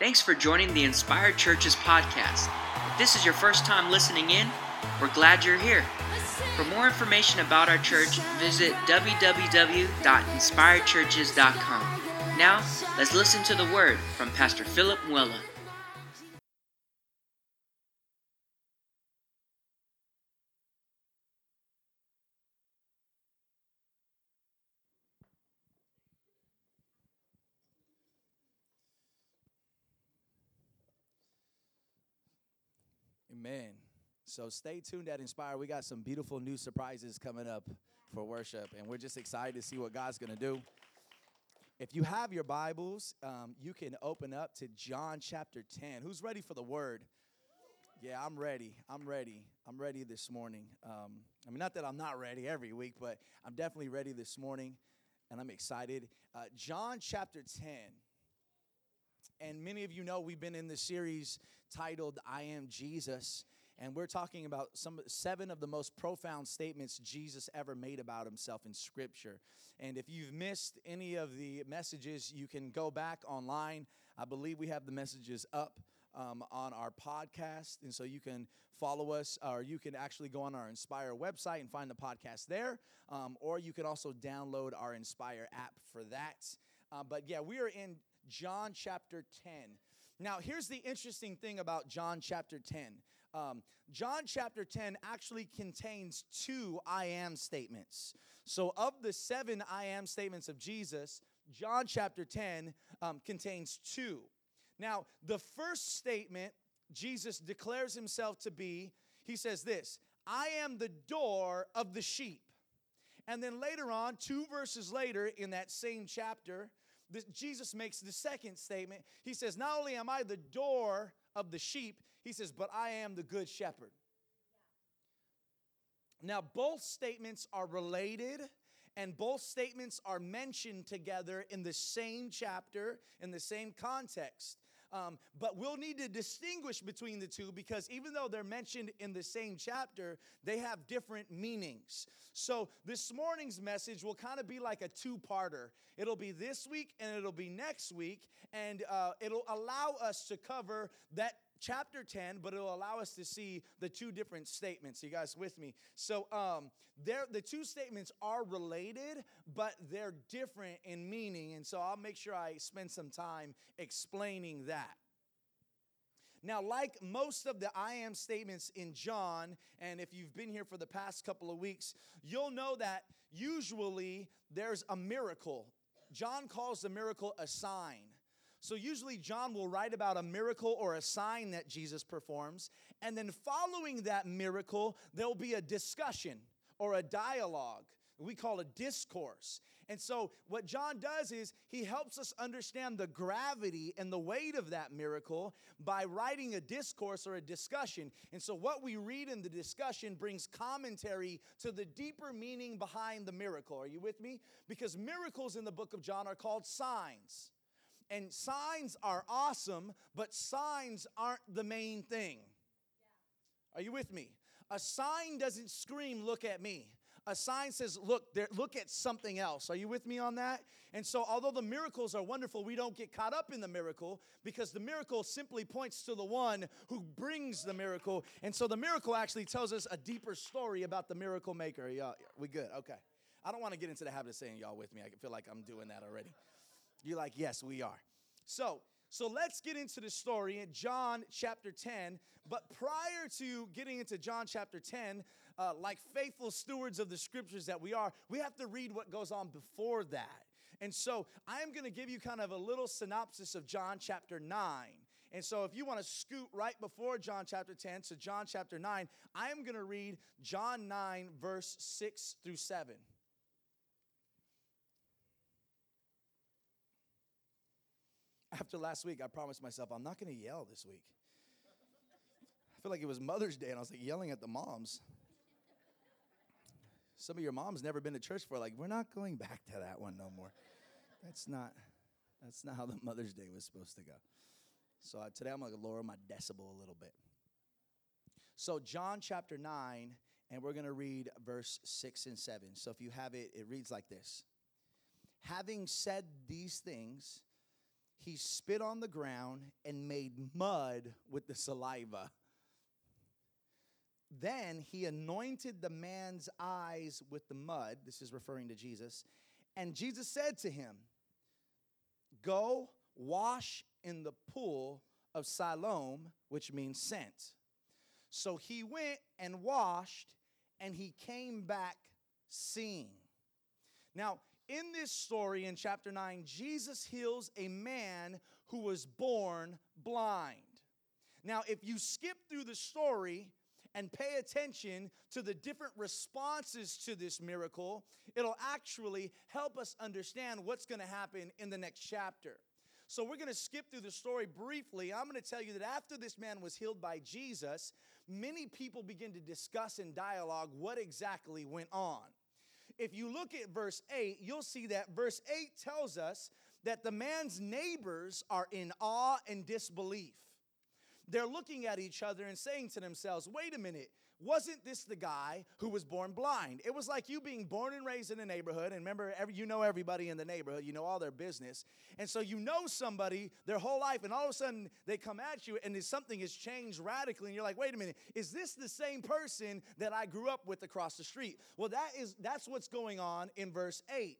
Thanks for joining the Inspired Churches podcast. If this is your first time listening in, we're glad you're here. For more information about our church, visit www.inspiredchurches.com. Now, let's listen to the word from Pastor Philip Muella. Amen. So stay tuned at Inspire. We got some beautiful new surprises coming up for worship, and we're just excited to see what God's going to do. If you have your Bibles, um, you can open up to John chapter 10. Who's ready for the word? Yeah, I'm ready. I'm ready. I'm ready this morning. Um, I mean, not that I'm not ready every week, but I'm definitely ready this morning, and I'm excited. Uh, John chapter 10. And many of you know we've been in the series titled I Am Jesus. And we're talking about some seven of the most profound statements Jesus ever made about himself in Scripture. And if you've missed any of the messages, you can go back online. I believe we have the messages up um, on our podcast. And so you can follow us, or you can actually go on our Inspire website and find the podcast there. Um, or you can also download our Inspire app for that. Uh, but yeah, we are in John chapter 10. Now, here's the interesting thing about John chapter 10. Um, John chapter 10 actually contains two I am statements. So, of the seven I am statements of Jesus, John chapter 10 um, contains two. Now, the first statement Jesus declares himself to be, he says this I am the door of the sheep. And then later on, two verses later in that same chapter, this, Jesus makes the second statement. He says, Not only am I the door of the sheep, he says, but I am the good shepherd. Now, both statements are related and both statements are mentioned together in the same chapter, in the same context. Um, but we'll need to distinguish between the two because even though they're mentioned in the same chapter, they have different meanings. So this morning's message will kind of be like a two parter. It'll be this week and it'll be next week, and uh, it'll allow us to cover that chapter 10 but it'll allow us to see the two different statements you guys with me so um there the two statements are related but they're different in meaning and so i'll make sure i spend some time explaining that now, like most of the I am statements in John, and if you've been here for the past couple of weeks, you'll know that usually there's a miracle. John calls the miracle a sign. So, usually, John will write about a miracle or a sign that Jesus performs, and then following that miracle, there'll be a discussion or a dialogue. We call it discourse. And so, what John does is he helps us understand the gravity and the weight of that miracle by writing a discourse or a discussion. And so, what we read in the discussion brings commentary to the deeper meaning behind the miracle. Are you with me? Because miracles in the book of John are called signs. And signs are awesome, but signs aren't the main thing. Are you with me? A sign doesn't scream, look at me. A sign says, look, there, look at something else. Are you with me on that? And so, although the miracles are wonderful, we don't get caught up in the miracle because the miracle simply points to the one who brings the miracle. And so, the miracle actually tells us a deeper story about the miracle maker. Yeah, we good? Okay. I don't want to get into the habit of saying y'all with me. I feel like I'm doing that already. You're like, yes, we are. So, so let's get into the story in John chapter 10. But prior to getting into John chapter 10, uh, like faithful stewards of the scriptures that we are, we have to read what goes on before that. And so I am going to give you kind of a little synopsis of John chapter 9. And so, if you want to scoot right before John chapter 10 to John chapter 9, I am going to read John 9, verse 6 through 7. After last week, I promised myself I'm not going to yell this week. I feel like it was Mother's Day and I was like yelling at the moms. Some of your moms never been to church for like, we're not going back to that one no more. That's not that's not how the Mother's Day was supposed to go. So uh, today I'm going to lower my decibel a little bit. So John chapter 9 and we're going to read verse 6 and 7. So if you have it it reads like this. Having said these things, he spit on the ground and made mud with the saliva. Then he anointed the man's eyes with the mud. This is referring to Jesus. And Jesus said to him, Go wash in the pool of Siloam, which means sent. So he went and washed, and he came back seeing. Now, in this story in chapter 9, Jesus heals a man who was born blind. Now, if you skip through the story and pay attention to the different responses to this miracle, it'll actually help us understand what's going to happen in the next chapter. So, we're going to skip through the story briefly. I'm going to tell you that after this man was healed by Jesus, many people begin to discuss in dialogue what exactly went on. If you look at verse 8, you'll see that verse 8 tells us that the man's neighbors are in awe and disbelief. They're looking at each other and saying to themselves, wait a minute, wasn't this the guy who was born blind? It was like you being born and raised in a neighborhood, and remember, every, you know everybody in the neighborhood, you know all their business. And so you know somebody their whole life, and all of a sudden they come at you, and something has changed radically, and you're like, wait a minute, is this the same person that I grew up with across the street? Well, that is that's what's going on in verse 8.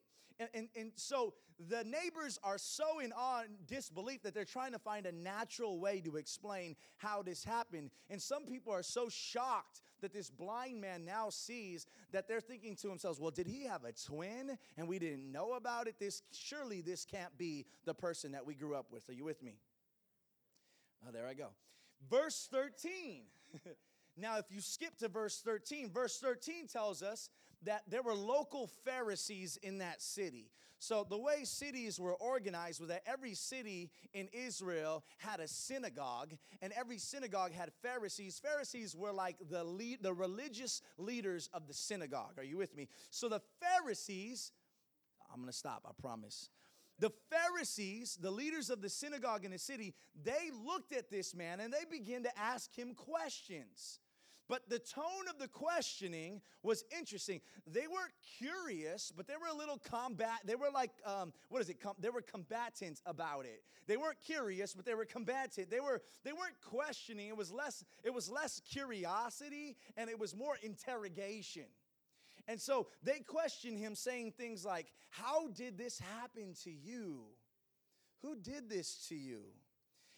And, and, so the neighbors are so in awe and disbelief that they're trying to find a natural way to explain how this happened. And some people are so shocked that this blind man now sees that they're thinking to themselves, well, did he have a twin and we didn't know about it? This surely this can't be the person that we grew up with. Are you with me? Oh, there I go. Verse 13. now, if you skip to verse 13, verse 13 tells us that there were local Pharisees in that city. So the way cities were organized was that every city in Israel had a synagogue, and every synagogue had Pharisees. Pharisees were like the lead, the religious leaders of the synagogue. Are you with me? So the Pharisees, I'm gonna stop, I promise. The Pharisees, the leaders of the synagogue in the city, they looked at this man and they began to ask him questions. But the tone of the questioning was interesting. They weren't curious, but they were a little combat. They were like, um, what is it? Com- they were combatant about it. They weren't curious, but they were combatant. They were they weren't questioning. It was less it was less curiosity and it was more interrogation. And so they questioned him, saying things like, "How did this happen to you? Who did this to you?"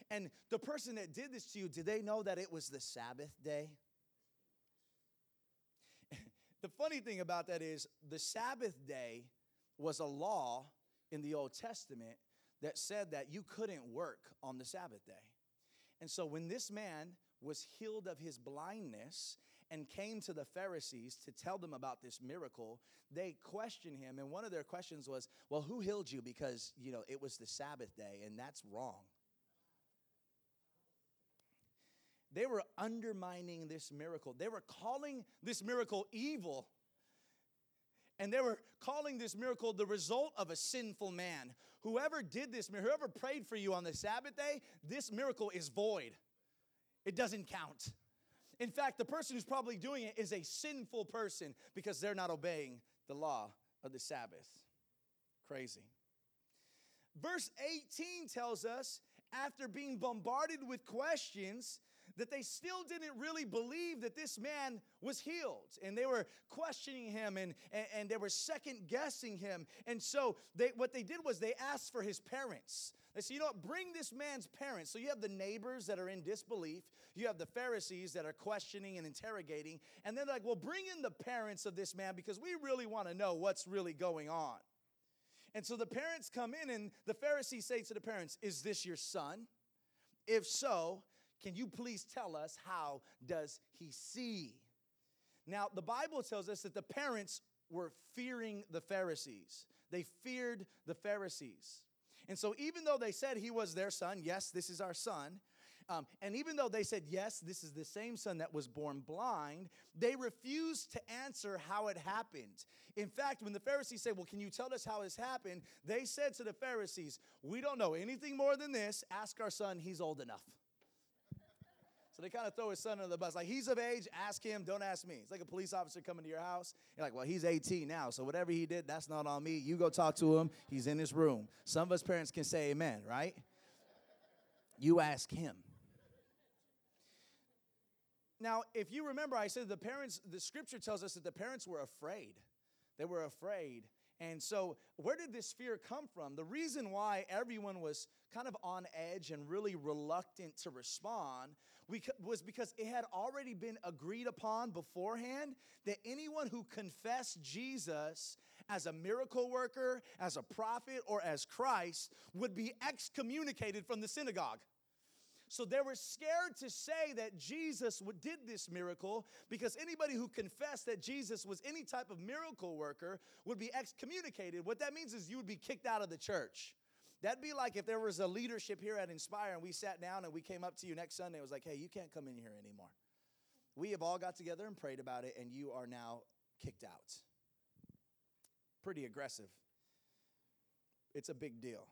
And the person that did this to you, did they know that it was the Sabbath day? The funny thing about that is the Sabbath day was a law in the Old Testament that said that you couldn't work on the Sabbath day. And so when this man was healed of his blindness and came to the Pharisees to tell them about this miracle, they questioned him. And one of their questions was, Well, who healed you? Because, you know, it was the Sabbath day, and that's wrong. They were undermining this miracle. They were calling this miracle evil. And they were calling this miracle the result of a sinful man. Whoever did this, miracle, whoever prayed for you on the Sabbath day, this miracle is void. It doesn't count. In fact, the person who's probably doing it is a sinful person because they're not obeying the law of the Sabbath. Crazy. Verse 18 tells us after being bombarded with questions, that they still didn't really believe that this man was healed. And they were questioning him and, and, and they were second guessing him. And so they, what they did was they asked for his parents. They said, you know what, bring this man's parents. So you have the neighbors that are in disbelief, you have the Pharisees that are questioning and interrogating. And they're like, well, bring in the parents of this man because we really want to know what's really going on. And so the parents come in, and the Pharisees say to the parents, Is this your son? If so, can you please tell us how does he see? Now, the Bible tells us that the parents were fearing the Pharisees. They feared the Pharisees. And so, even though they said he was their son, yes, this is our son, um, and even though they said, yes, this is the same son that was born blind, they refused to answer how it happened. In fact, when the Pharisees said, well, can you tell us how this happened? They said to the Pharisees, we don't know anything more than this. Ask our son, he's old enough. So they kind of throw his son under the bus. Like, he's of age, ask him, don't ask me. It's like a police officer coming to your house. You're like, well, he's 18 now, so whatever he did, that's not on me. You go talk to him, he's in his room. Some of us parents can say amen, right? You ask him. Now, if you remember, I said the parents, the scripture tells us that the parents were afraid. They were afraid. And so, where did this fear come from? The reason why everyone was kind of on edge and really reluctant to respond was because it had already been agreed upon beforehand that anyone who confessed Jesus as a miracle worker, as a prophet, or as Christ would be excommunicated from the synagogue. So they were scared to say that Jesus did this miracle because anybody who confessed that Jesus was any type of miracle worker would be excommunicated. What that means is you would be kicked out of the church. That'd be like if there was a leadership here at Inspire and we sat down and we came up to you next Sunday and was like, hey, you can't come in here anymore. We have all got together and prayed about it, and you are now kicked out. Pretty aggressive. It's a big deal.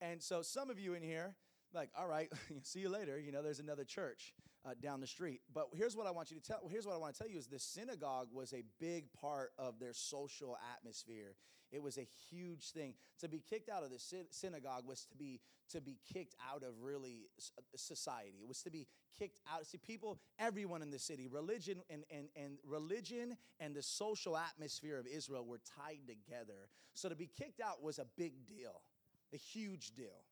And so some of you in here, like, all right, see you later. You know, there's another church uh, down the street. But here's what I want you to tell. Here's what I want to tell you is the synagogue was a big part of their social atmosphere. It was a huge thing. To be kicked out of the synagogue was to be to be kicked out of really society. It was to be kicked out. See, people, everyone in the city, religion and, and, and religion and the social atmosphere of Israel were tied together. So to be kicked out was a big deal, a huge deal.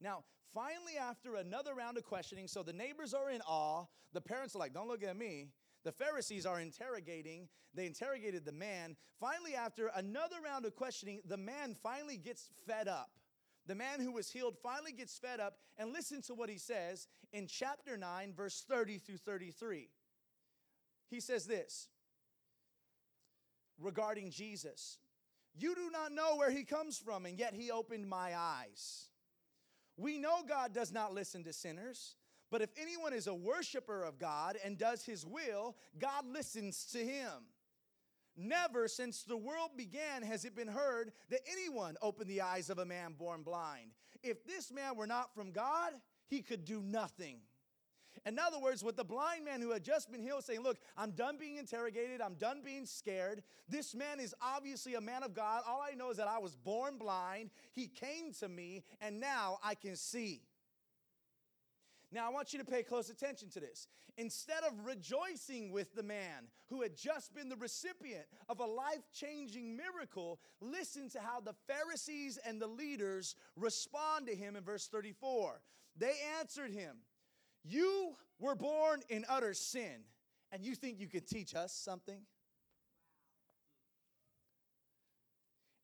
Now, finally, after another round of questioning, so the neighbors are in awe. The parents are like, don't look at me. The Pharisees are interrogating. They interrogated the man. Finally, after another round of questioning, the man finally gets fed up. The man who was healed finally gets fed up. And listen to what he says in chapter 9, verse 30 through 33. He says this regarding Jesus You do not know where he comes from, and yet he opened my eyes. We know God does not listen to sinners, but if anyone is a worshiper of God and does his will, God listens to him. Never since the world began has it been heard that anyone opened the eyes of a man born blind. If this man were not from God, he could do nothing. In other words, with the blind man who had just been healed saying, Look, I'm done being interrogated, I'm done being scared. This man is obviously a man of God. All I know is that I was born blind. He came to me, and now I can see. Now, I want you to pay close attention to this. Instead of rejoicing with the man who had just been the recipient of a life changing miracle, listen to how the Pharisees and the leaders respond to him in verse 34. They answered him, you were born in utter sin, and you think you can teach us something?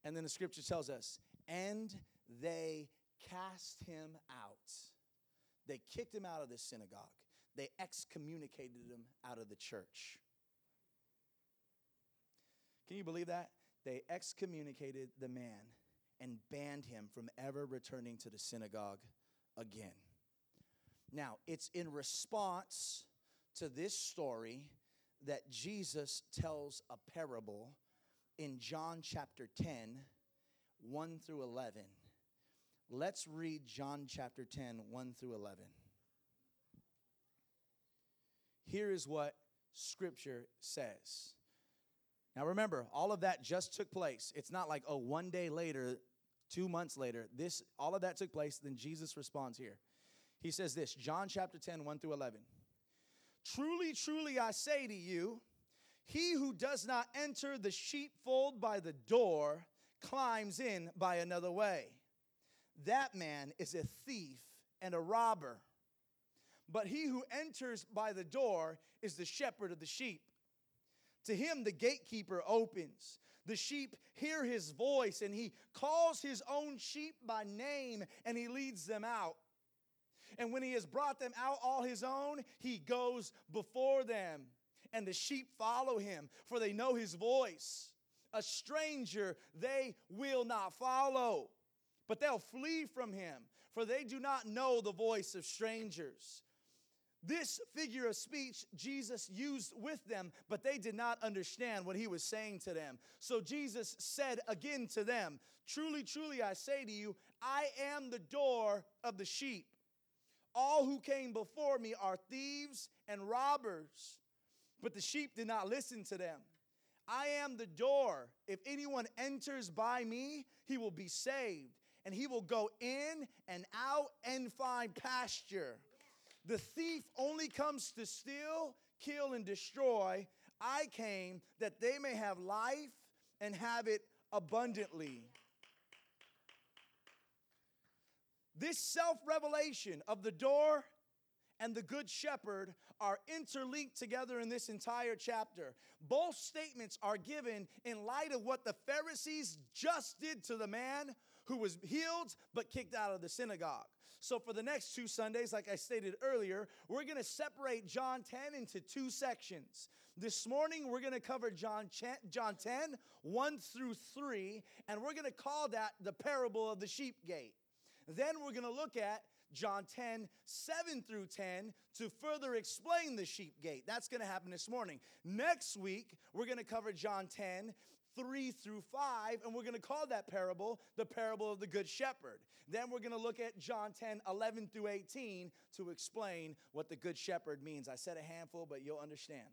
And then the scripture tells us, and they cast him out. They kicked him out of the synagogue, they excommunicated him out of the church. Can you believe that? They excommunicated the man and banned him from ever returning to the synagogue again. Now, it's in response to this story that Jesus tells a parable in John chapter 10, 1 through 11. Let's read John chapter 10, 1 through 11. Here is what scripture says. Now remember, all of that just took place. It's not like, oh, one day later, two months later. This all of that took place, then Jesus responds here. He says this John chapter 10, 1 through 11. Truly, truly, I say to you, he who does not enter the sheepfold by the door climbs in by another way. That man is a thief and a robber. But he who enters by the door is the shepherd of the sheep. To him the gatekeeper opens. The sheep hear his voice, and he calls his own sheep by name and he leads them out. And when he has brought them out all his own, he goes before them. And the sheep follow him, for they know his voice. A stranger they will not follow, but they'll flee from him, for they do not know the voice of strangers. This figure of speech Jesus used with them, but they did not understand what he was saying to them. So Jesus said again to them, Truly, truly, I say to you, I am the door of the sheep. All who came before me are thieves and robbers, but the sheep did not listen to them. I am the door. If anyone enters by me, he will be saved and he will go in and out and find pasture. The thief only comes to steal, kill, and destroy. I came that they may have life and have it abundantly. This self revelation of the door and the good shepherd are interlinked together in this entire chapter. Both statements are given in light of what the Pharisees just did to the man who was healed but kicked out of the synagogue. So, for the next two Sundays, like I stated earlier, we're going to separate John 10 into two sections. This morning, we're going to cover John, John 10, 1 through 3, and we're going to call that the parable of the sheep gate. Then we're going to look at John 10, 7 through 10 to further explain the sheep gate. That's going to happen this morning. Next week, we're going to cover John 10, 3 through 5, and we're going to call that parable the parable of the Good Shepherd. Then we're going to look at John 10, 11 through 18 to explain what the Good Shepherd means. I said a handful, but you'll understand.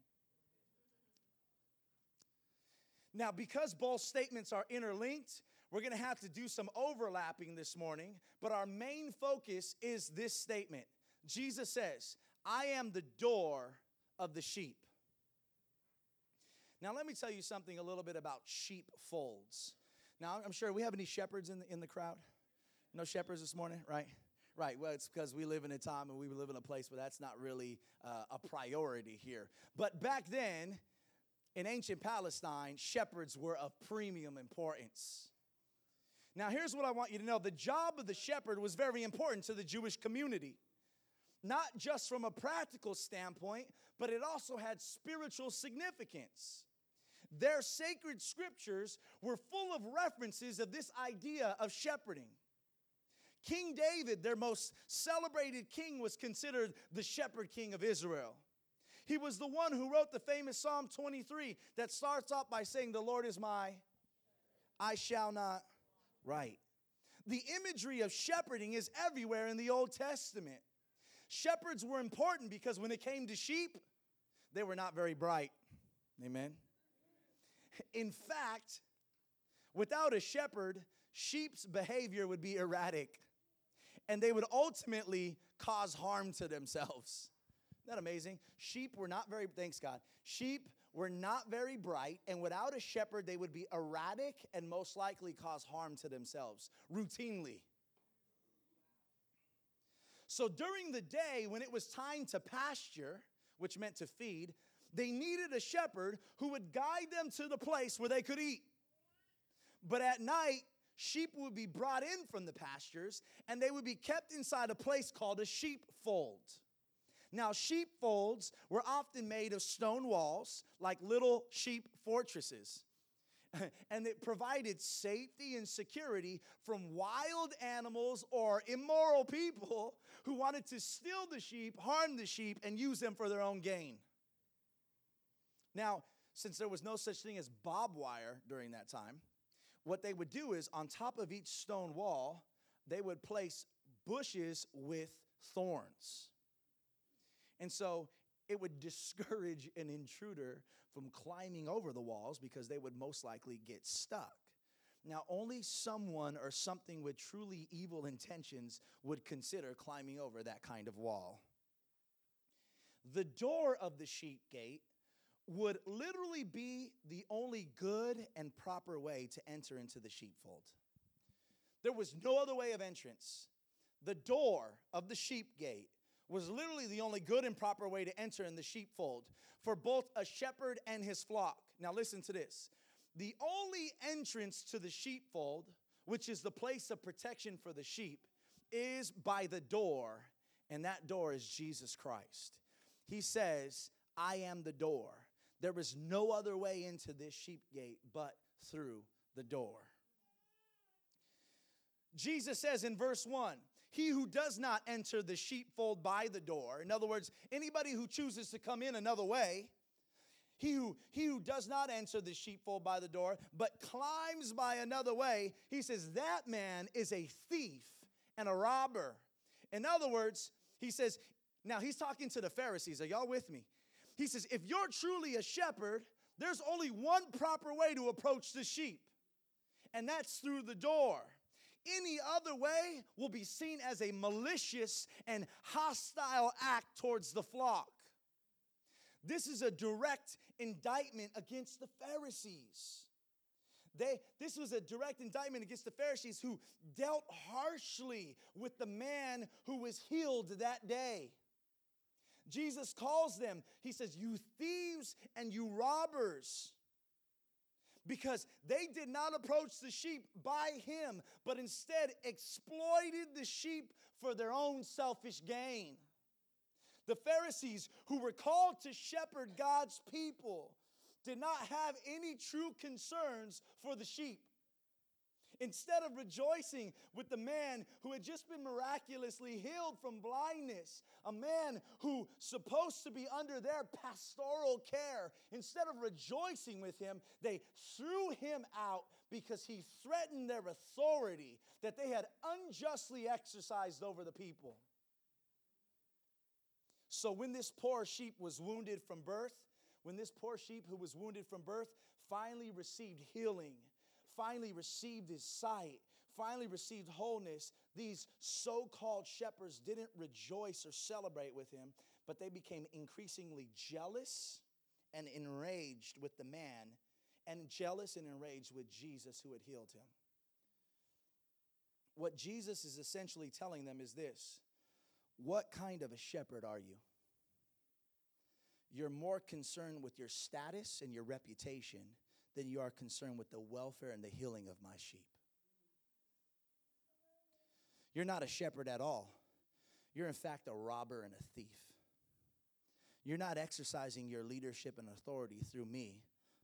Now, because both statements are interlinked, we're going to have to do some overlapping this morning, but our main focus is this statement. Jesus says, I am the door of the sheep. Now, let me tell you something a little bit about sheepfolds. Now, I'm sure we have any shepherds in the, in the crowd? No shepherds this morning, right? Right. Well, it's because we live in a time and we live in a place where that's not really uh, a priority here. But back then, in ancient Palestine, shepherds were of premium importance. Now, here's what I want you to know the job of the shepherd was very important to the Jewish community, not just from a practical standpoint, but it also had spiritual significance. Their sacred scriptures were full of references of this idea of shepherding. King David, their most celebrated king, was considered the shepherd king of Israel. He was the one who wrote the famous Psalm 23 that starts off by saying, The Lord is my, I shall not right. The imagery of shepherding is everywhere in the Old Testament. Shepherds were important because when it came to sheep, they were not very bright. Amen. In fact, without a shepherd, sheep's behavior would be erratic and they would ultimately cause harm to themselves. Isn't that amazing? Sheep were not very, thanks God. Sheep were not very bright, and without a shepherd, they would be erratic and most likely cause harm to themselves routinely. So during the day, when it was time to pasture, which meant to feed, they needed a shepherd who would guide them to the place where they could eat. But at night, sheep would be brought in from the pastures and they would be kept inside a place called a sheepfold. Now, sheepfolds were often made of stone walls, like little sheep fortresses. and it provided safety and security from wild animals or immoral people who wanted to steal the sheep, harm the sheep, and use them for their own gain. Now, since there was no such thing as barbed wire during that time, what they would do is on top of each stone wall, they would place bushes with thorns. And so it would discourage an intruder from climbing over the walls because they would most likely get stuck. Now, only someone or something with truly evil intentions would consider climbing over that kind of wall. The door of the sheep gate would literally be the only good and proper way to enter into the sheepfold. There was no other way of entrance. The door of the sheep gate was literally the only good and proper way to enter in the sheepfold for both a shepherd and his flock. Now, listen to this the only entrance to the sheepfold, which is the place of protection for the sheep, is by the door, and that door is Jesus Christ. He says, I am the door. There is no other way into this sheep gate but through the door. Jesus says in verse 1 he who does not enter the sheepfold by the door, in other words, anybody who chooses to come in another way, he who, he who does not enter the sheepfold by the door, but climbs by another way, he says, that man is a thief and a robber. In other words, he says, now he's talking to the Pharisees. Are y'all with me? He says, if you're truly a shepherd, there's only one proper way to approach the sheep, and that's through the door. Any other way will be seen as a malicious and hostile act towards the flock. This is a direct indictment against the Pharisees. They, this was a direct indictment against the Pharisees who dealt harshly with the man who was healed that day. Jesus calls them, he says, You thieves and you robbers. Because they did not approach the sheep by him, but instead exploited the sheep for their own selfish gain. The Pharisees, who were called to shepherd God's people, did not have any true concerns for the sheep. Instead of rejoicing with the man who had just been miraculously healed from blindness, a man who supposed to be under their pastoral care, instead of rejoicing with him, they threw him out because he threatened their authority that they had unjustly exercised over the people. So when this poor sheep was wounded from birth, when this poor sheep who was wounded from birth finally received healing, finally received his sight, finally received wholeness, these so called shepherds didn't rejoice or celebrate with him, but they became increasingly jealous and enraged with the man, and jealous and enraged with Jesus who had healed him. What Jesus is essentially telling them is this What kind of a shepherd are you? You're more concerned with your status and your reputation than you are concerned with the welfare and the healing of my sheep. You're not a shepherd at all. You're, in fact, a robber and a thief. You're not exercising your leadership and authority through me,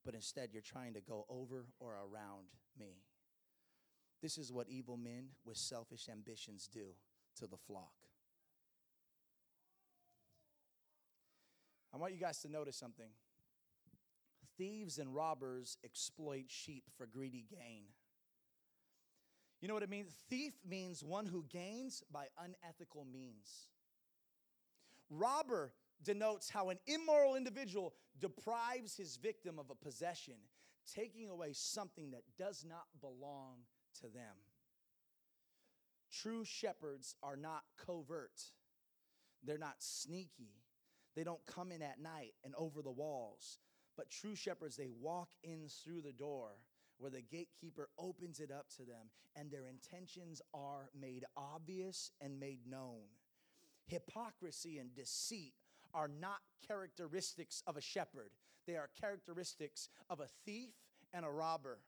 but instead you're trying to go over or around me. This is what evil men with selfish ambitions do to the flock. I want you guys to notice something. Thieves and robbers exploit sheep for greedy gain. You know what it means? Thief means one who gains by unethical means. Robber denotes how an immoral individual deprives his victim of a possession, taking away something that does not belong to them. True shepherds are not covert, they're not sneaky, they don't come in at night and over the walls. But true shepherds, they walk in through the door where the gatekeeper opens it up to them and their intentions are made obvious and made known. Hypocrisy and deceit are not characteristics of a shepherd, they are characteristics of a thief and a robber.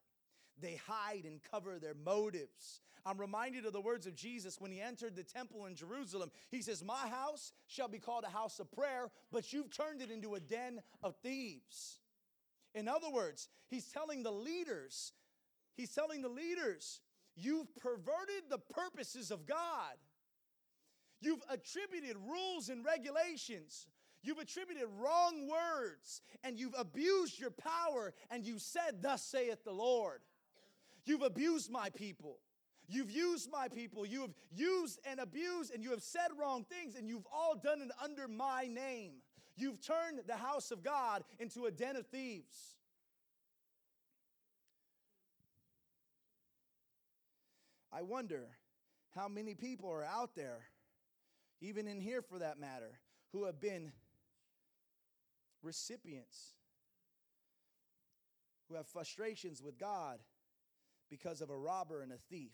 They hide and cover their motives. I'm reminded of the words of Jesus when he entered the temple in Jerusalem. He says, My house shall be called a house of prayer, but you've turned it into a den of thieves. In other words, he's telling the leaders, he's telling the leaders, you've perverted the purposes of God. You've attributed rules and regulations. You've attributed wrong words and you've abused your power and you said, Thus saith the Lord. You've abused my people. You've used my people. You have used and abused and you have said wrong things and you've all done it under my name. You've turned the house of God into a den of thieves. I wonder how many people are out there, even in here for that matter, who have been recipients, who have frustrations with God because of a robber and a thief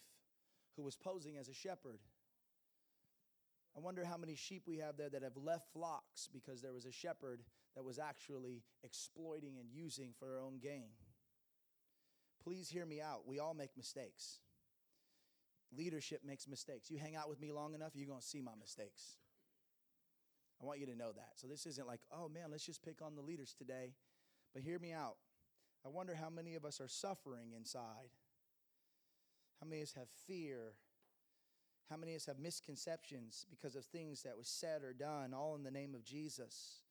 who was posing as a shepherd. I wonder how many sheep we have there that have left flocks because there was a shepherd that was actually exploiting and using for their own gain. Please hear me out. We all make mistakes. Leadership makes mistakes. You hang out with me long enough, you're going to see my mistakes. I want you to know that. So this isn't like, oh man, let's just pick on the leaders today. But hear me out. I wonder how many of us are suffering inside how many of us have fear? How many of us have misconceptions because of things that was said or done, all in the name of Jesus?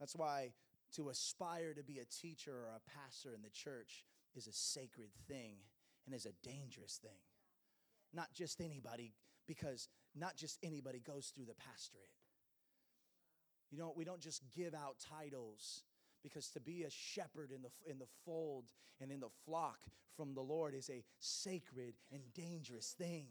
That's why to aspire to be a teacher or a pastor in the church is a sacred thing and is a dangerous thing. Not just anybody, because not just anybody goes through the pastorate. You know, we don't just give out titles Because to be a shepherd in the, in the fold and in the flock from the Lord is a sacred and dangerous thing.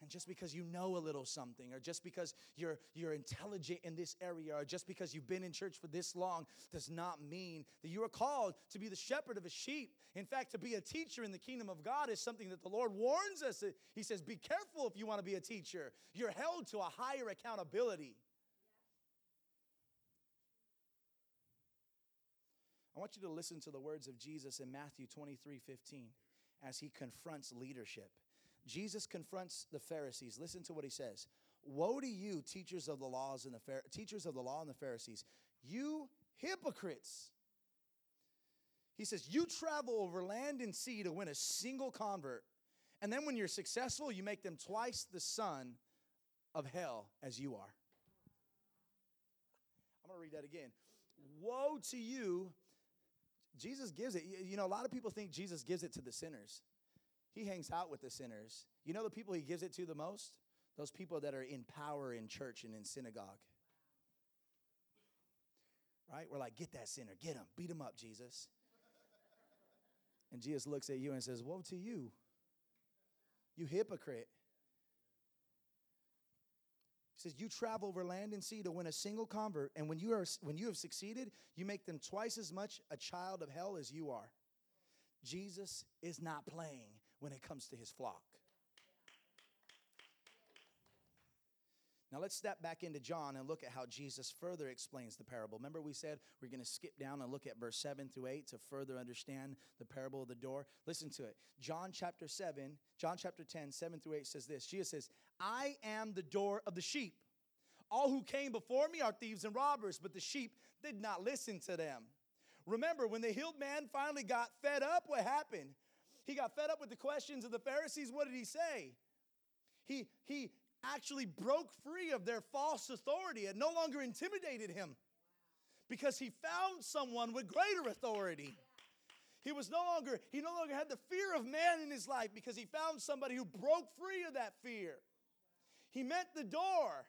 And just because you know a little something, or just because you're, you're intelligent in this area, or just because you've been in church for this long, does not mean that you are called to be the shepherd of a sheep. In fact, to be a teacher in the kingdom of God is something that the Lord warns us. He says, Be careful if you want to be a teacher. You're held to a higher accountability. I want you to listen to the words of Jesus in Matthew 23 15 as he confronts leadership. Jesus confronts the Pharisees. Listen to what he says. Woe to you, teachers of the laws and the teachers of the law and the Pharisees, you hypocrites. He says, You travel over land and sea to win a single convert. And then when you're successful, you make them twice the son of hell as you are. I'm going to read that again. Woe to you. Jesus gives it. You know, a lot of people think Jesus gives it to the sinners. He hangs out with the sinners. You know the people he gives it to the most? Those people that are in power in church and in synagogue. Right? We're like, get that sinner, get him, beat him up, Jesus. And Jesus looks at you and says, Woe to you, you hypocrite. Says, You travel over land and sea to win a single convert, and when you, are, when you have succeeded, you make them twice as much a child of hell as you are. Jesus is not playing when it comes to his flock. Now let's step back into John and look at how Jesus further explains the parable. Remember, we said we're going to skip down and look at verse 7 through 8 to further understand the parable of the door. Listen to it. John chapter 7, John chapter 10, 7 through 8 says this Jesus says, I am the door of the sheep. All who came before me are thieves and robbers, but the sheep did not listen to them. Remember, when the healed man finally got fed up, what happened? He got fed up with the questions of the Pharisees. What did he say? He, he actually broke free of their false authority. It no longer intimidated him because he found someone with greater authority. He was no longer, he no longer had the fear of man in his life because he found somebody who broke free of that fear. He met the door.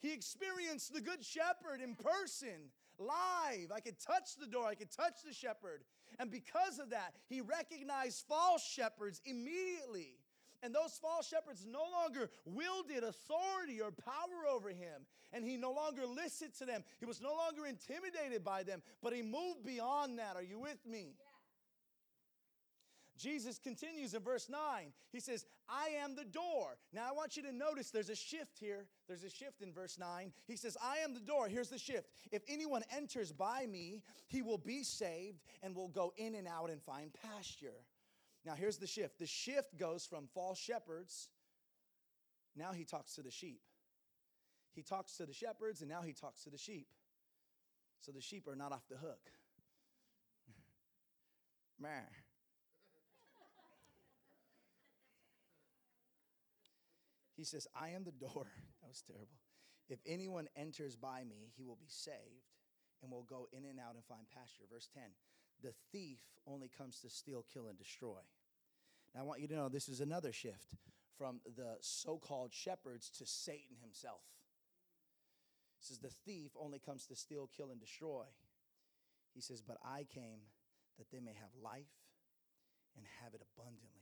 He experienced the good shepherd in person, live. I could touch the door, I could touch the shepherd. And because of that, he recognized false shepherds immediately. And those false shepherds no longer wielded authority or power over him. And he no longer listened to them. He was no longer intimidated by them, but he moved beyond that. Are you with me? Yeah. Jesus continues in verse 9. He says, I am the door. Now I want you to notice there's a shift here. There's a shift in verse 9. He says, I am the door. Here's the shift. If anyone enters by me, he will be saved and will go in and out and find pasture. Now, here's the shift the shift goes from false shepherds, now he talks to the sheep. He talks to the shepherds, and now he talks to the sheep. So the sheep are not off the hook. Meh. He says, I am the door. That was terrible. If anyone enters by me, he will be saved and will go in and out and find pasture. Verse 10 the thief only comes to steal, kill, and destroy. Now, I want you to know this is another shift from the so called shepherds to Satan himself. He says, The thief only comes to steal, kill, and destroy. He says, But I came that they may have life and have it abundantly.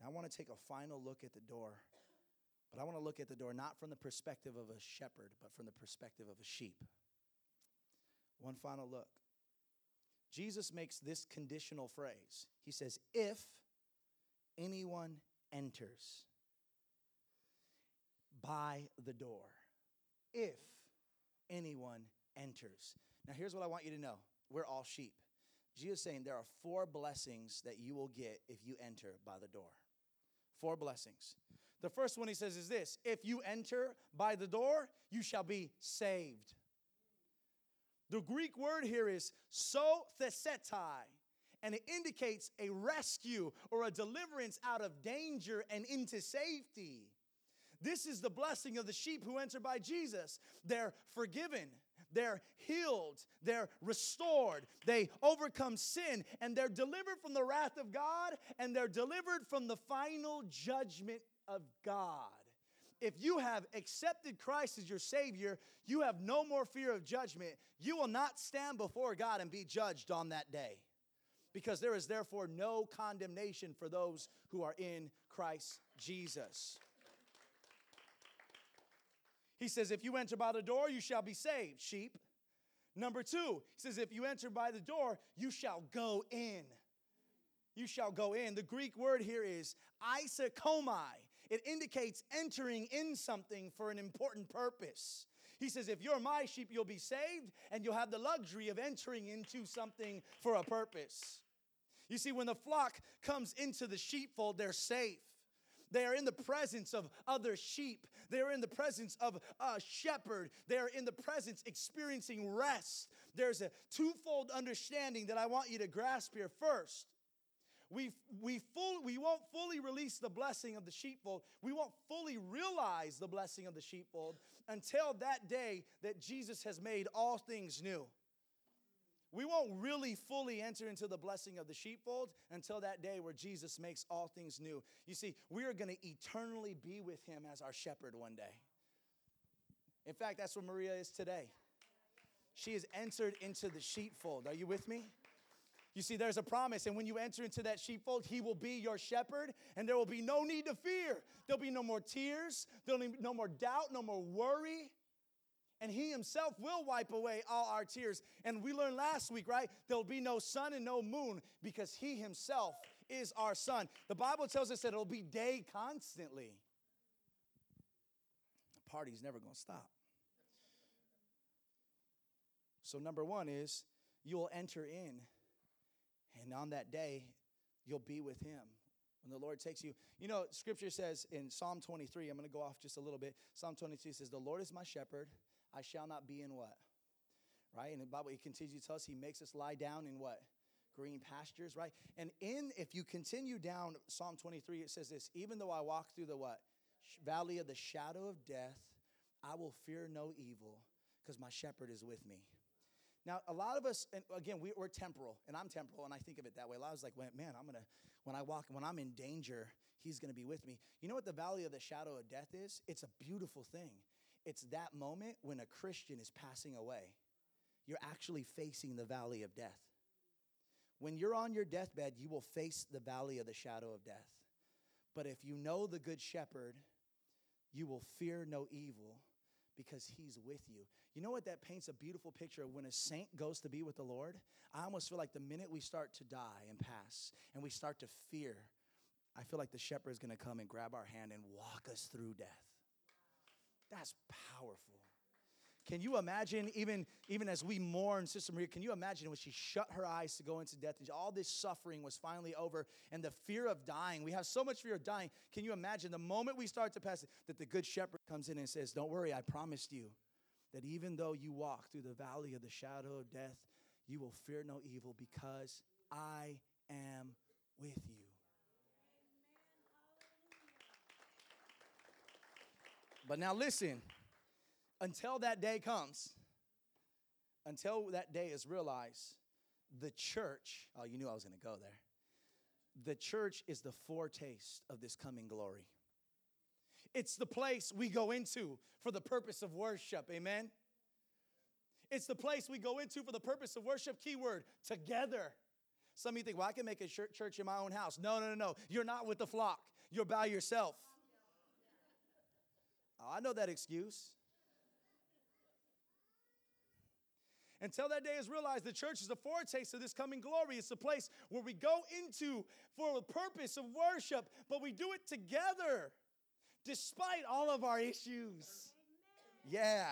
Now, I want to take a final look at the door, but I want to look at the door not from the perspective of a shepherd, but from the perspective of a sheep. One final look. Jesus makes this conditional phrase. He says, If anyone enters by the door, if anyone enters. Now, here's what I want you to know we're all sheep. Jesus is saying there are four blessings that you will get if you enter by the door. Four blessings. The first one he says is this if you enter by the door, you shall be saved. The Greek word here is so thesetai, and it indicates a rescue or a deliverance out of danger and into safety. This is the blessing of the sheep who enter by Jesus. They're forgiven, they're healed, they're restored, they overcome sin, and they're delivered from the wrath of God, and they're delivered from the final judgment of God. if you have accepted Christ as your Savior, you have no more fear of judgment. You will not stand before God and be judged on that day. Because there is therefore no condemnation for those who are in Christ Jesus. He says, If you enter by the door, you shall be saved, sheep. Number two, he says, If you enter by the door, you shall go in. You shall go in. The Greek word here is isakomai. It indicates entering in something for an important purpose. He says, If you're my sheep, you'll be saved and you'll have the luxury of entering into something for a purpose. You see, when the flock comes into the sheepfold, they're safe. They are in the presence of other sheep. They are in the presence of a shepherd. They are in the presence experiencing rest. There's a twofold understanding that I want you to grasp here. First, we, we, full, we won't fully release the blessing of the sheepfold. We won't fully realize the blessing of the sheepfold until that day that Jesus has made all things new. We won't really fully enter into the blessing of the sheepfold until that day where Jesus makes all things new. You see, we are going to eternally be with him as our shepherd one day. In fact, that's where Maria is today. She has entered into the sheepfold. Are you with me? You see, there's a promise, and when you enter into that sheepfold, He will be your shepherd, and there will be no need to fear. There'll be no more tears, there'll be no more doubt, no more worry. And He Himself will wipe away all our tears. And we learned last week, right? There'll be no sun and no moon because He Himself is our sun. The Bible tells us that it'll be day constantly. The party's never going to stop. So, number one is you'll enter in and on that day, you'll be with him. When the Lord takes you, you know, scripture says in Psalm 23, I'm going to go off just a little bit. Psalm 23 says, The Lord is my shepherd, I shall not be in what? Right? And the Bible, he continues to tell us, he makes us lie down in what? Green pastures, right? And in, if you continue down Psalm 23, it says this, even though I walk through the what? Valley of the shadow of death, I will fear no evil because my shepherd is with me. Now, a lot of us, and again, we, are temporal, and I'm temporal, and I think of it that way. A lot of us like, man, I'm gonna, when I walk, when I'm in danger, he's gonna be with me. You know what the valley of the shadow of death is? It's a beautiful thing. It's that moment when a Christian is passing away. You're actually facing the valley of death. When you're on your deathbed, you will face the valley of the shadow of death. But if you know the good shepherd, you will fear no evil because he's with you. You know what that paints a beautiful picture of when a saint goes to be with the Lord? I almost feel like the minute we start to die and pass and we start to fear, I feel like the shepherd is going to come and grab our hand and walk us through death. That's powerful. Can you imagine, even, even as we mourn Sister Maria, can you imagine when she shut her eyes to go into death and all this suffering was finally over and the fear of dying? We have so much fear of dying. Can you imagine the moment we start to pass it, that the good shepherd comes in and says, Don't worry, I promised you that even though you walk through the valley of the shadow of death, you will fear no evil because I am with you. But now listen until that day comes, until that day is realized, the church, oh, you knew I was going to go there. The church is the foretaste of this coming glory. It's the place we go into for the purpose of worship, amen? It's the place we go into for the purpose of worship, keyword, together. Some of you think, well, I can make a church in my own house. No, no, no, no. You're not with the flock, you're by yourself. Oh, I know that excuse. Until that day is realized, the church is a foretaste of this coming glory. It's a place where we go into for a purpose of worship, but we do it together despite all of our issues. Yeah.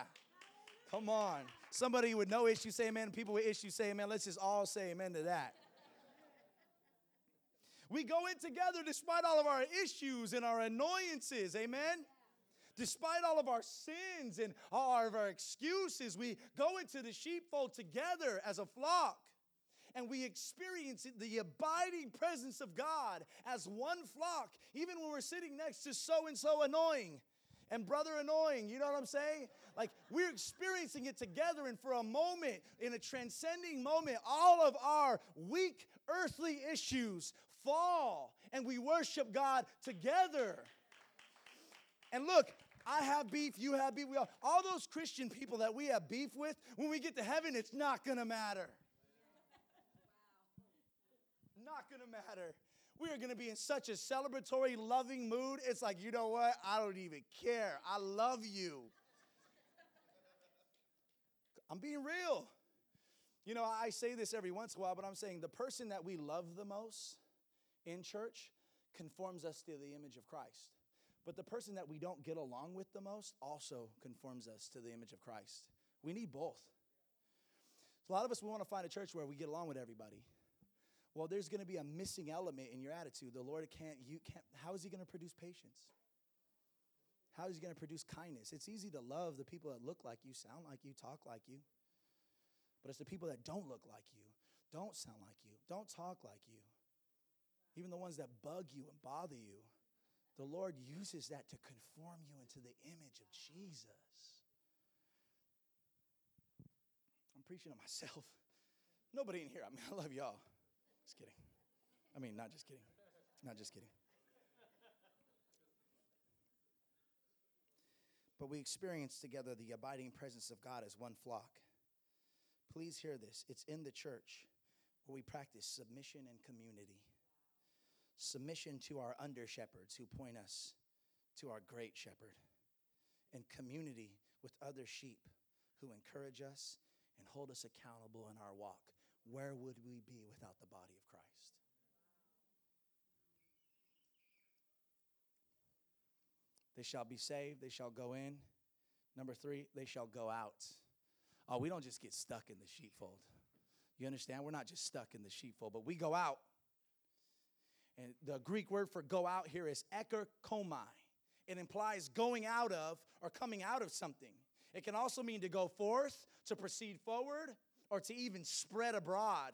Come on. Somebody with no issue say amen. People with issues say amen. Let's just all say amen to that. We go in together despite all of our issues and our annoyances. Amen. Despite all of our sins and all of our excuses, we go into the sheepfold together as a flock and we experience the abiding presence of God as one flock, even when we're sitting next to so and so annoying and brother annoying. You know what I'm saying? Like we're experiencing it together, and for a moment, in a transcending moment, all of our weak earthly issues fall and we worship God together. And look, I have beef, you have beef, we all, all those Christian people that we have beef with, when we get to heaven, it's not gonna matter. Not gonna matter. We are gonna be in such a celebratory, loving mood. It's like, you know what? I don't even care. I love you. I'm being real. You know, I say this every once in a while, but I'm saying the person that we love the most in church conforms us to the image of Christ. But the person that we don't get along with the most also conforms us to the image of Christ. We need both. So a lot of us, we want to find a church where we get along with everybody. Well, there's going to be a missing element in your attitude. The Lord can't, you can't, how is He going to produce patience? How is He going to produce kindness? It's easy to love the people that look like you, sound like you, talk like you. But it's the people that don't look like you, don't sound like you, don't talk like you, even the ones that bug you and bother you the Lord uses that to conform you into the image of Jesus. I'm preaching to myself. Nobody in here. I mean, I love y'all. Just kidding. I mean, not just kidding. Not just kidding. But we experience together the abiding presence of God as one flock. Please hear this. It's in the church where we practice submission and community submission to our under shepherds who point us to our great shepherd, and community with other sheep who encourage us and hold us accountable in our walk. Where would we be without the body of Christ? They shall be saved, they shall go in. Number three, they shall go out. Oh, we don't just get stuck in the sheepfold. You understand? We're not just stuck in the sheepfold, but we go out and the Greek word for go out here is ekerkomai. It implies going out of or coming out of something. It can also mean to go forth, to proceed forward, or to even spread abroad.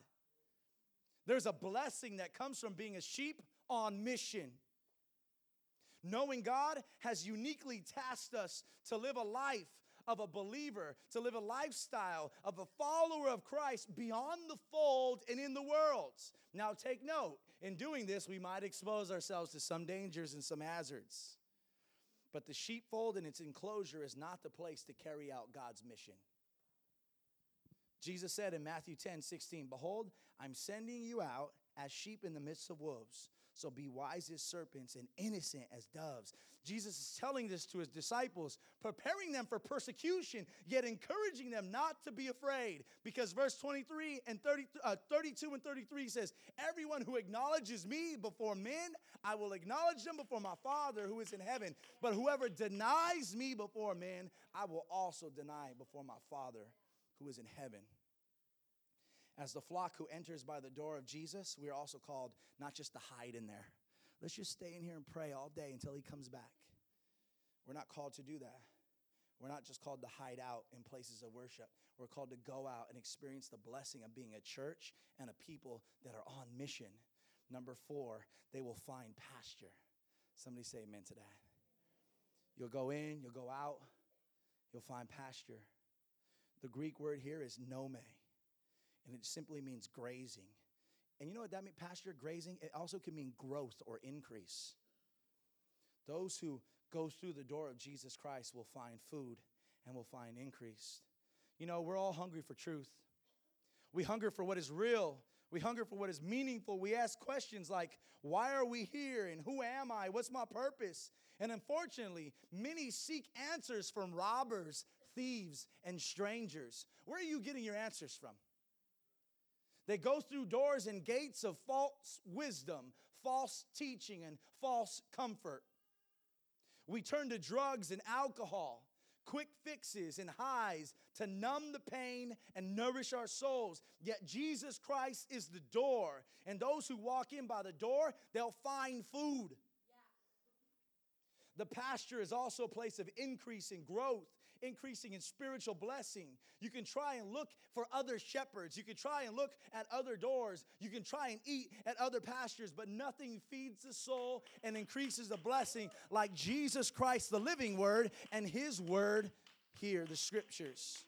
There's a blessing that comes from being a sheep on mission. Knowing God has uniquely tasked us to live a life of a believer, to live a lifestyle of a follower of Christ beyond the fold and in the world. Now, take note in doing this, we might expose ourselves to some dangers and some hazards. But the sheepfold and its enclosure is not the place to carry out God's mission. Jesus said in Matthew 10 16, Behold, I'm sending you out as sheep in the midst of wolves. So be wise as serpents and innocent as doves. Jesus is telling this to his disciples, preparing them for persecution, yet encouraging them not to be afraid. Because verse 23 and 30, uh, 32 and 33 says, Everyone who acknowledges me before men, I will acknowledge them before my Father who is in heaven. But whoever denies me before men, I will also deny before my Father who is in heaven. As the flock who enters by the door of Jesus, we are also called not just to hide in there. Let's just stay in here and pray all day until he comes back. We're not called to do that. We're not just called to hide out in places of worship. We're called to go out and experience the blessing of being a church and a people that are on mission. Number four, they will find pasture. Somebody say amen to that. You'll go in, you'll go out, you'll find pasture. The Greek word here is nome and it simply means grazing. And you know what that means, pasture grazing? It also can mean growth or increase. Those who go through the door of Jesus Christ will find food and will find increase. You know, we're all hungry for truth. We hunger for what is real. We hunger for what is meaningful. We ask questions like, why are we here? And who am I? What's my purpose? And unfortunately, many seek answers from robbers, thieves, and strangers. Where are you getting your answers from? They go through doors and gates of false wisdom, false teaching, and false comfort. We turn to drugs and alcohol, quick fixes and highs to numb the pain and nourish our souls. Yet Jesus Christ is the door, and those who walk in by the door, they'll find food. The pasture is also a place of increase and growth increasing in spiritual blessing. You can try and look for other shepherds. You can try and look at other doors. You can try and eat at other pastures, but nothing feeds the soul and increases the blessing like Jesus Christ, the living word, and his word here, the scriptures.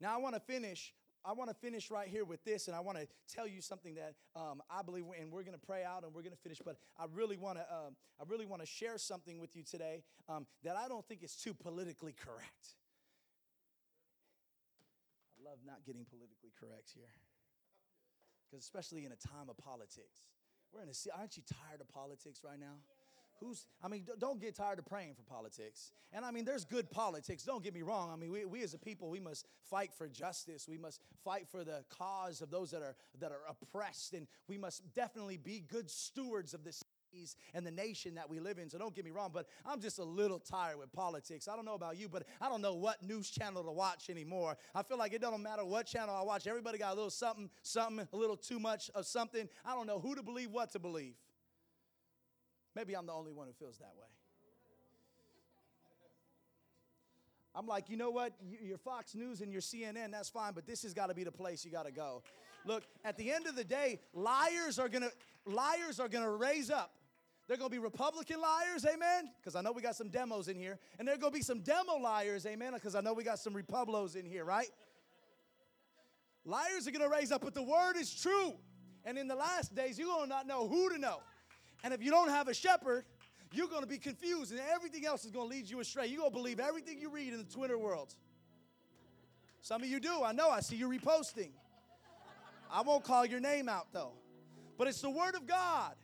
Now, I want to finish I want to finish right here with this, and I want to tell you something that um, I believe, and we're going to pray out and we're going to finish. But I really want to, uh, I really want to share something with you today um, that I don't think is too politically correct. I love not getting politically correct here, because especially in a time of politics, we're in a. Aren't you tired of politics right now? Who's, I mean, don't get tired of praying for politics. And I mean, there's good politics, don't get me wrong. I mean, we, we as a people, we must fight for justice. We must fight for the cause of those that are, that are oppressed. And we must definitely be good stewards of this and the nation that we live in. So don't get me wrong, but I'm just a little tired with politics. I don't know about you, but I don't know what news channel to watch anymore. I feel like it doesn't matter what channel I watch. Everybody got a little something, something, a little too much of something. I don't know who to believe, what to believe. Maybe I'm the only one who feels that way. I'm like, you know what? Your Fox News and your CNN, that's fine, but this has got to be the place you got to go. Look, at the end of the day, liars are gonna liars are gonna raise up. They're gonna be Republican liars, amen? Because I know we got some demos in here, and there gonna be some demo liars, amen? Because I know we got some Republicans in here, right? Liars are gonna raise up, but the word is true. And in the last days, you're gonna not know who to know. And if you don't have a shepherd, you're going to be confused and everything else is going to lead you astray. You're going to believe everything you read in the Twitter world. Some of you do. I know. I see you reposting. I won't call your name out though. But it's the Word of God.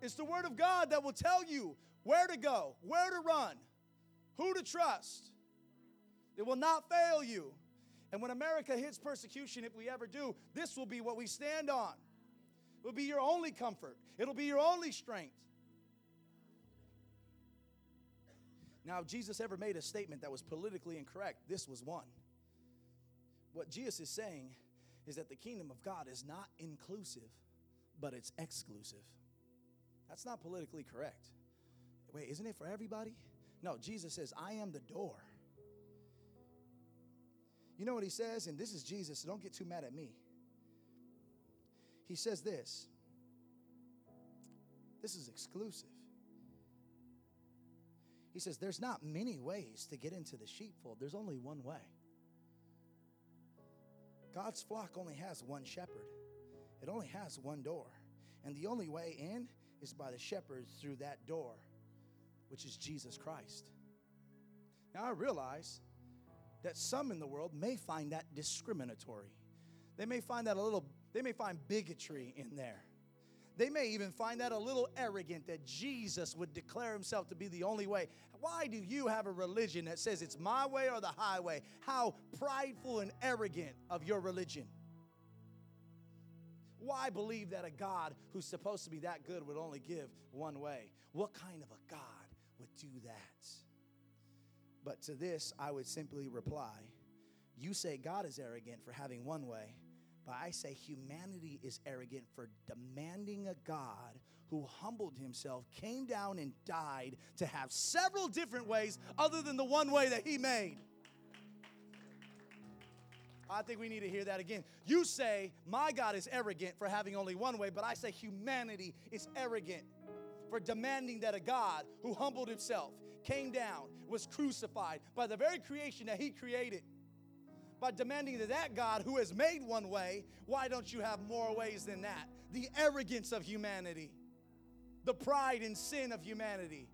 It's the Word of God that will tell you where to go, where to run, who to trust. It will not fail you. And when America hits persecution, if we ever do, this will be what we stand on. It will be your only comfort, it'll be your only strength. Now, if Jesus ever made a statement that was politically incorrect, this was one. What Jesus is saying is that the kingdom of God is not inclusive, but it's exclusive. That's not politically correct. Wait, isn't it for everybody? No, Jesus says, I am the door. You know what he says? And this is Jesus, so don't get too mad at me. He says this this is exclusive. He says, There's not many ways to get into the sheepfold, there's only one way. God's flock only has one shepherd, it only has one door. And the only way in is by the shepherd through that door, which is Jesus Christ. Now, I realize that some in the world may find that discriminatory. They may find that a little they may find bigotry in there. They may even find that a little arrogant that Jesus would declare himself to be the only way. Why do you have a religion that says it's my way or the highway? How prideful and arrogant of your religion. Why believe that a God who's supposed to be that good would only give one way? What kind of a God would do that? But to this, I would simply reply You say God is arrogant for having one way but I say humanity is arrogant for demanding a God who humbled himself, came down, and died to have several different ways other than the one way that he made. I think we need to hear that again. You say, My God is arrogant for having only one way, but I say humanity is arrogant for demanding that a God who humbled himself, came down, was crucified by the very creation that he created by demanding that that God who has made one way, why don't you have more ways than that? The arrogance of humanity, the pride and sin of humanity,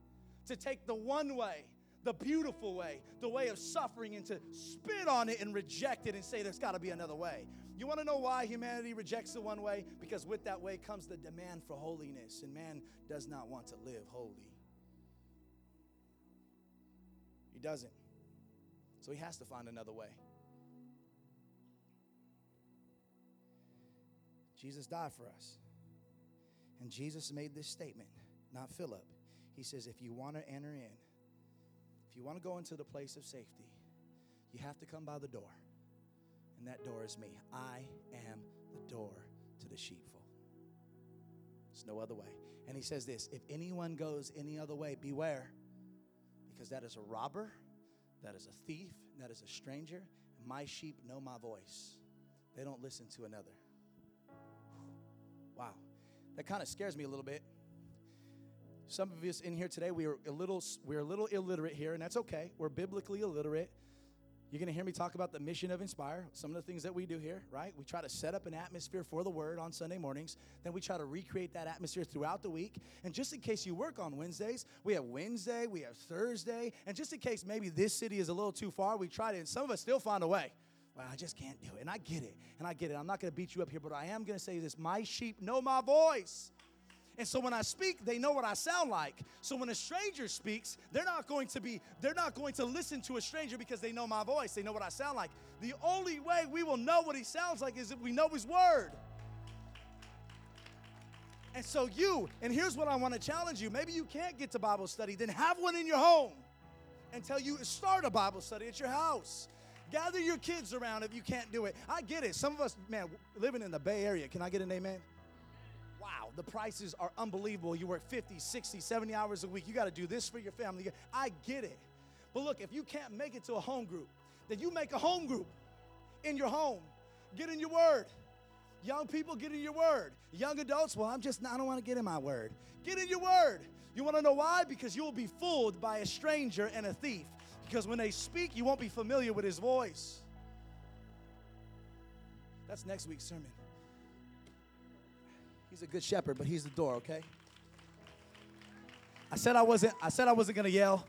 to take the one way, the beautiful way, the way of suffering, and to spit on it and reject it and say there's got to be another way. You want to know why humanity rejects the one way? Because with that way comes the demand for holiness, and man does not want to live holy. He doesn't. So he has to find another way. Jesus died for us. And Jesus made this statement, not Philip. He says, if you want to enter in, if you want to go into the place of safety, you have to come by the door. And that door is me. I am the door to the sheepfold. There's no other way. And he says this if anyone goes any other way, beware, because that is a robber, that is a thief, that is a stranger, my sheep know my voice. They don't listen to another. Wow. That kind of scares me a little bit. Some of us in here today, we are a little, we're a little illiterate here, and that's okay. We're biblically illiterate. You're going to hear me talk about the mission of Inspire, some of the things that we do here, right? We try to set up an atmosphere for the word on Sunday mornings. Then we try to recreate that atmosphere throughout the week. And just in case you work on Wednesdays, we have Wednesday, we have Thursday. And just in case maybe this city is a little too far, we try to, and some of us still find a way. Well, I just can't do it. And I get it. And I get it. I'm not going to beat you up here, but I am going to say this My sheep know my voice. And so when I speak, they know what I sound like. So when a stranger speaks, they're not going to be they're not going to listen to a stranger because they know my voice. They know what I sound like. The only way we will know what he sounds like is if we know his word. And so you, and here's what I want to challenge you. Maybe you can't get to Bible study, then have one in your home until you start a Bible study at your house. Gather your kids around if you can't do it. I get it. Some of us, man, living in the Bay Area, can I get an amen? wow, the prices are unbelievable. You work 50, 60, 70 hours a week. You got to do this for your family. I get it. But look, if you can't make it to a home group, then you make a home group in your home. Get in your word. Young people, get in your word. Young adults, well, I'm just, I don't want to get in my word. Get in your word. You want to know why? Because you will be fooled by a stranger and a thief. Because when they speak, you won't be familiar with his voice. That's next week's sermon. He's a good shepherd, but he's the door, okay? I said I wasn't I said I wasn't going to yell,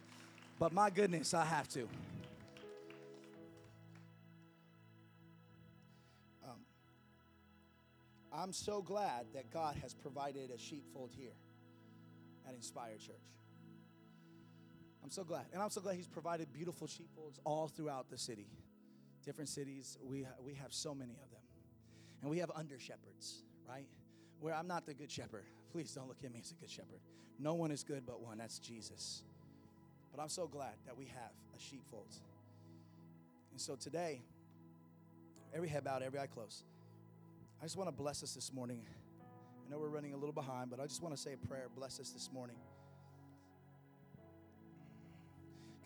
but my goodness, I have to. Um, I'm so glad that God has provided a sheepfold here at Inspire Church. I'm so glad. And I'm so glad He's provided beautiful sheepfolds all throughout the city. Different cities, we, we have so many of them. And we have under shepherds, right? where I'm not the good shepherd. Please don't look at me as a good shepherd. No one is good but one, that's Jesus. But I'm so glad that we have a sheepfold. And so today, every head bowed, every eye closed. I just want to bless us this morning. I know we're running a little behind, but I just want to say a prayer. Bless us this morning.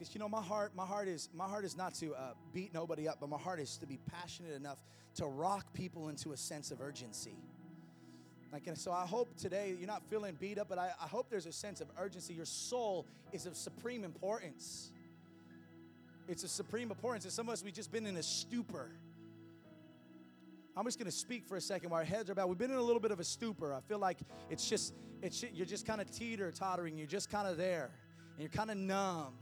Because you know, my heart, my heart is my heart is not to uh, beat nobody up, but my heart is to be passionate enough to rock people into a sense of urgency. Like, and so I hope today you're not feeling beat up, but I, I hope there's a sense of urgency. Your soul is of supreme importance. It's a supreme importance. And some of us, we've just been in a stupor. I'm just going to speak for a second while our heads are bowed. We've been in a little bit of a stupor. I feel like it's just, it's you're just kind of teeter tottering. You're just kind of there, and you're kind of numb.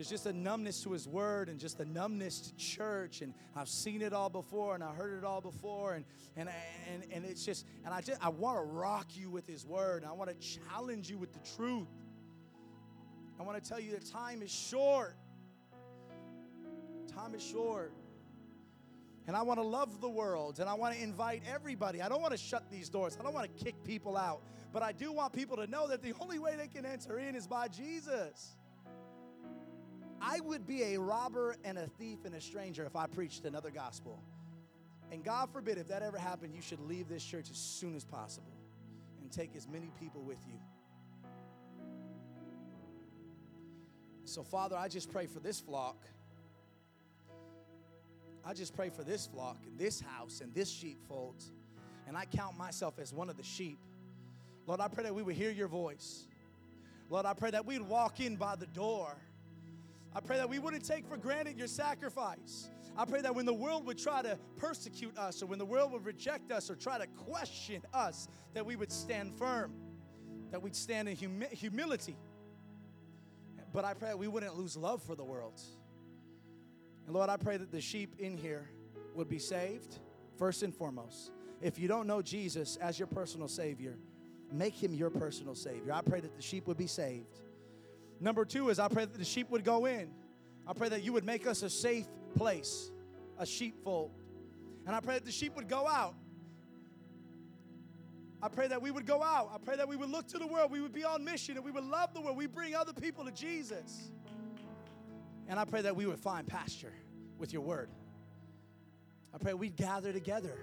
There's just a numbness to His Word and just a numbness to church. And I've seen it all before and I heard it all before. And, and, and, and it's just, and I just, I want to rock you with His Word. I want to challenge you with the truth. I want to tell you that time is short. Time is short. And I want to love the world and I want to invite everybody. I don't want to shut these doors. I don't want to kick people out. But I do want people to know that the only way they can enter in is by Jesus. I would be a robber and a thief and a stranger if I preached another gospel. And God forbid, if that ever happened, you should leave this church as soon as possible and take as many people with you. So, Father, I just pray for this flock. I just pray for this flock and this house and this sheepfold. And I count myself as one of the sheep. Lord, I pray that we would hear your voice. Lord, I pray that we'd walk in by the door I pray that we wouldn't take for granted your sacrifice. I pray that when the world would try to persecute us or when the world would reject us or try to question us, that we would stand firm, that we'd stand in humi- humility. But I pray that we wouldn't lose love for the world. And Lord, I pray that the sheep in here would be saved first and foremost. If you don't know Jesus as your personal Savior, make him your personal Savior. I pray that the sheep would be saved. Number two is I pray that the sheep would go in. I pray that you would make us a safe place, a sheepfold. And I pray that the sheep would go out. I pray that we would go out. I pray that we would look to the world. We would be on mission and we would love the world. We bring other people to Jesus. And I pray that we would find pasture with your word. I pray we'd gather together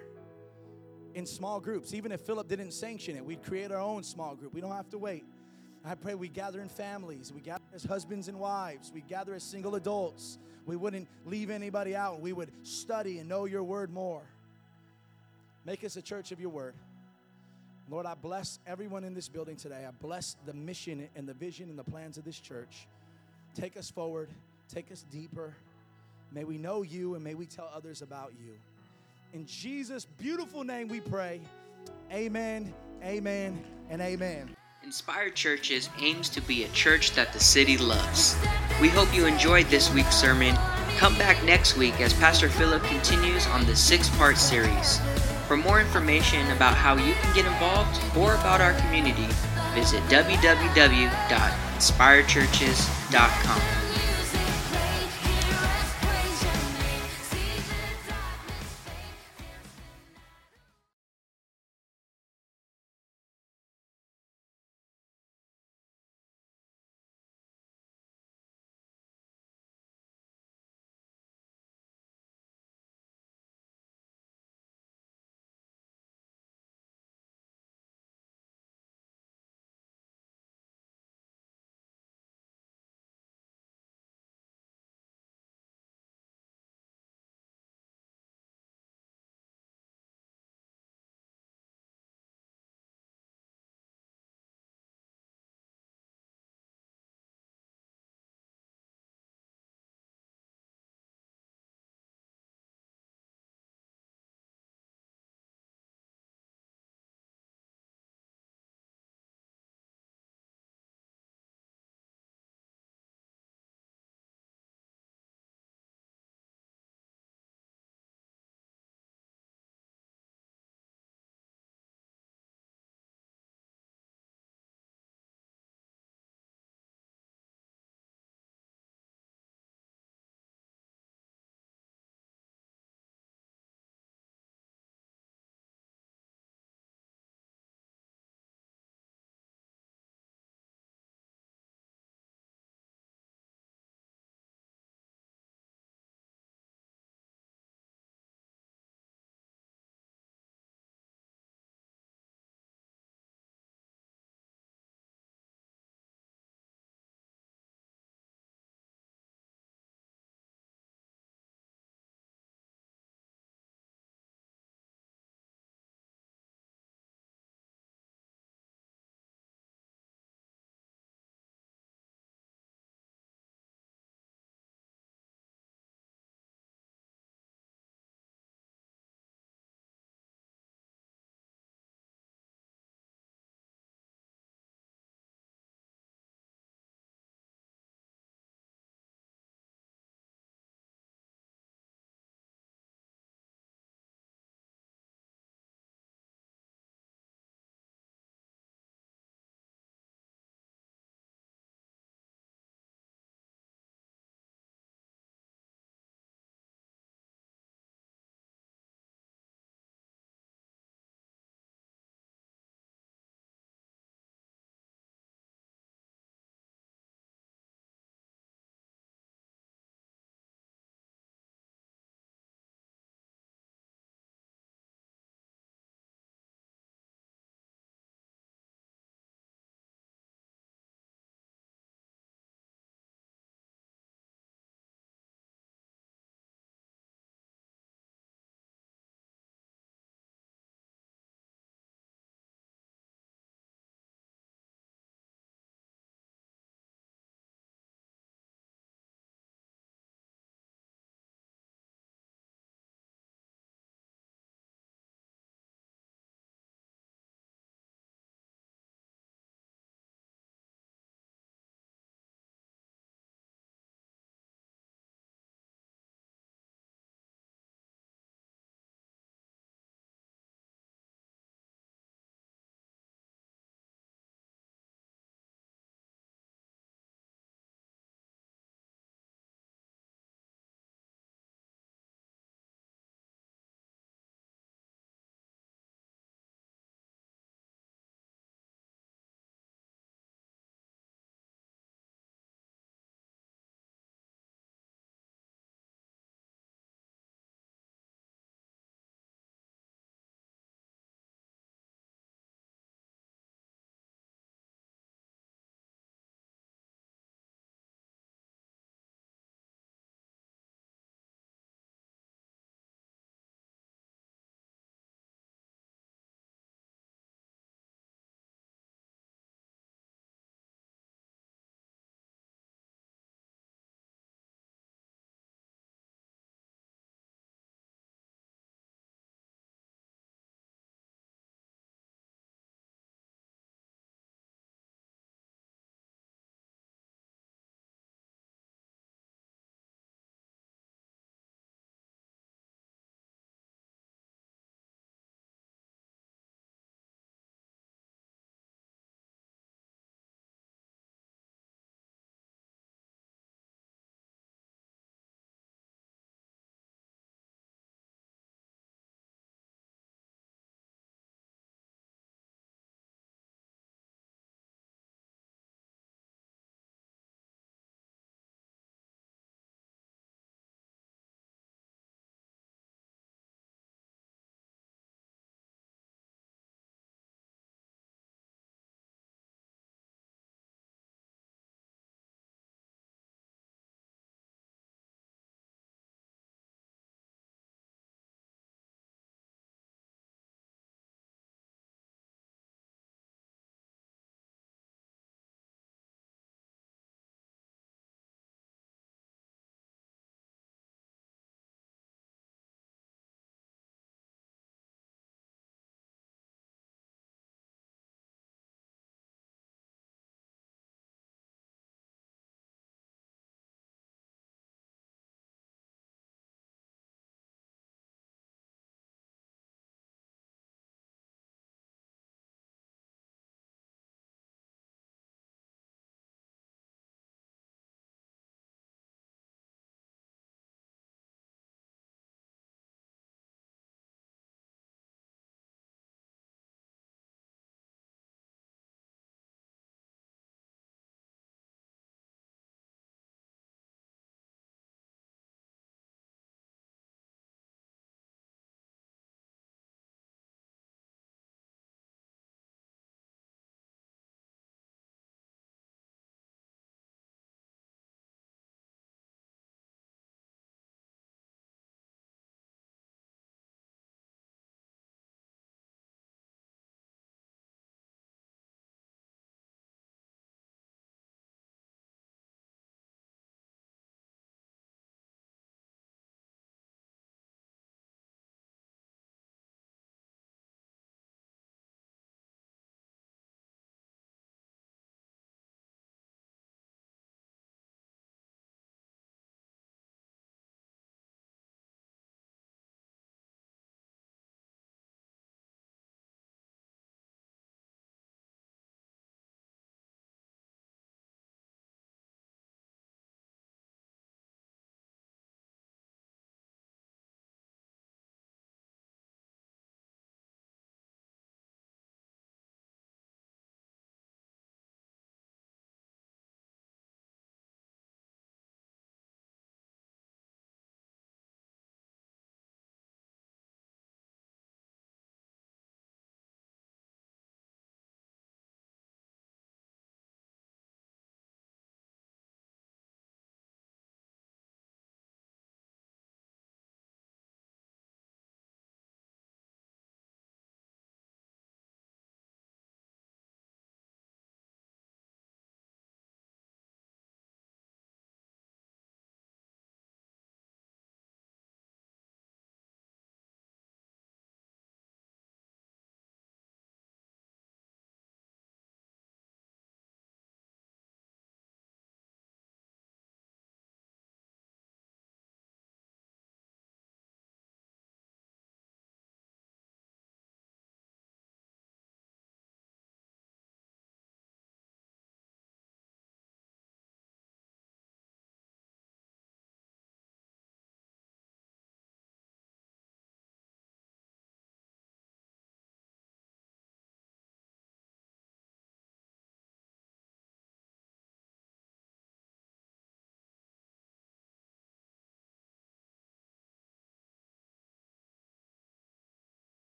in small groups. Even if Philip didn't sanction it, we'd create our own small group. We don't have to wait. I pray we gather in families, we gather as husbands and wives, we gather as single adults. We wouldn't leave anybody out. We would study and know your word more. Make us a church of your word. Lord, I bless everyone in this building today. I bless the mission and the vision and the plans of this church. Take us forward, take us deeper. May we know you and may we tell others about you. In Jesus' beautiful name we pray. Amen, amen, and amen. Inspired Churches aims to be a church that the city loves. We hope you enjoyed this week's sermon. Come back next week as Pastor Philip continues on the six part series. For more information about how you can get involved or about our community, visit www.inspiredchurches.com.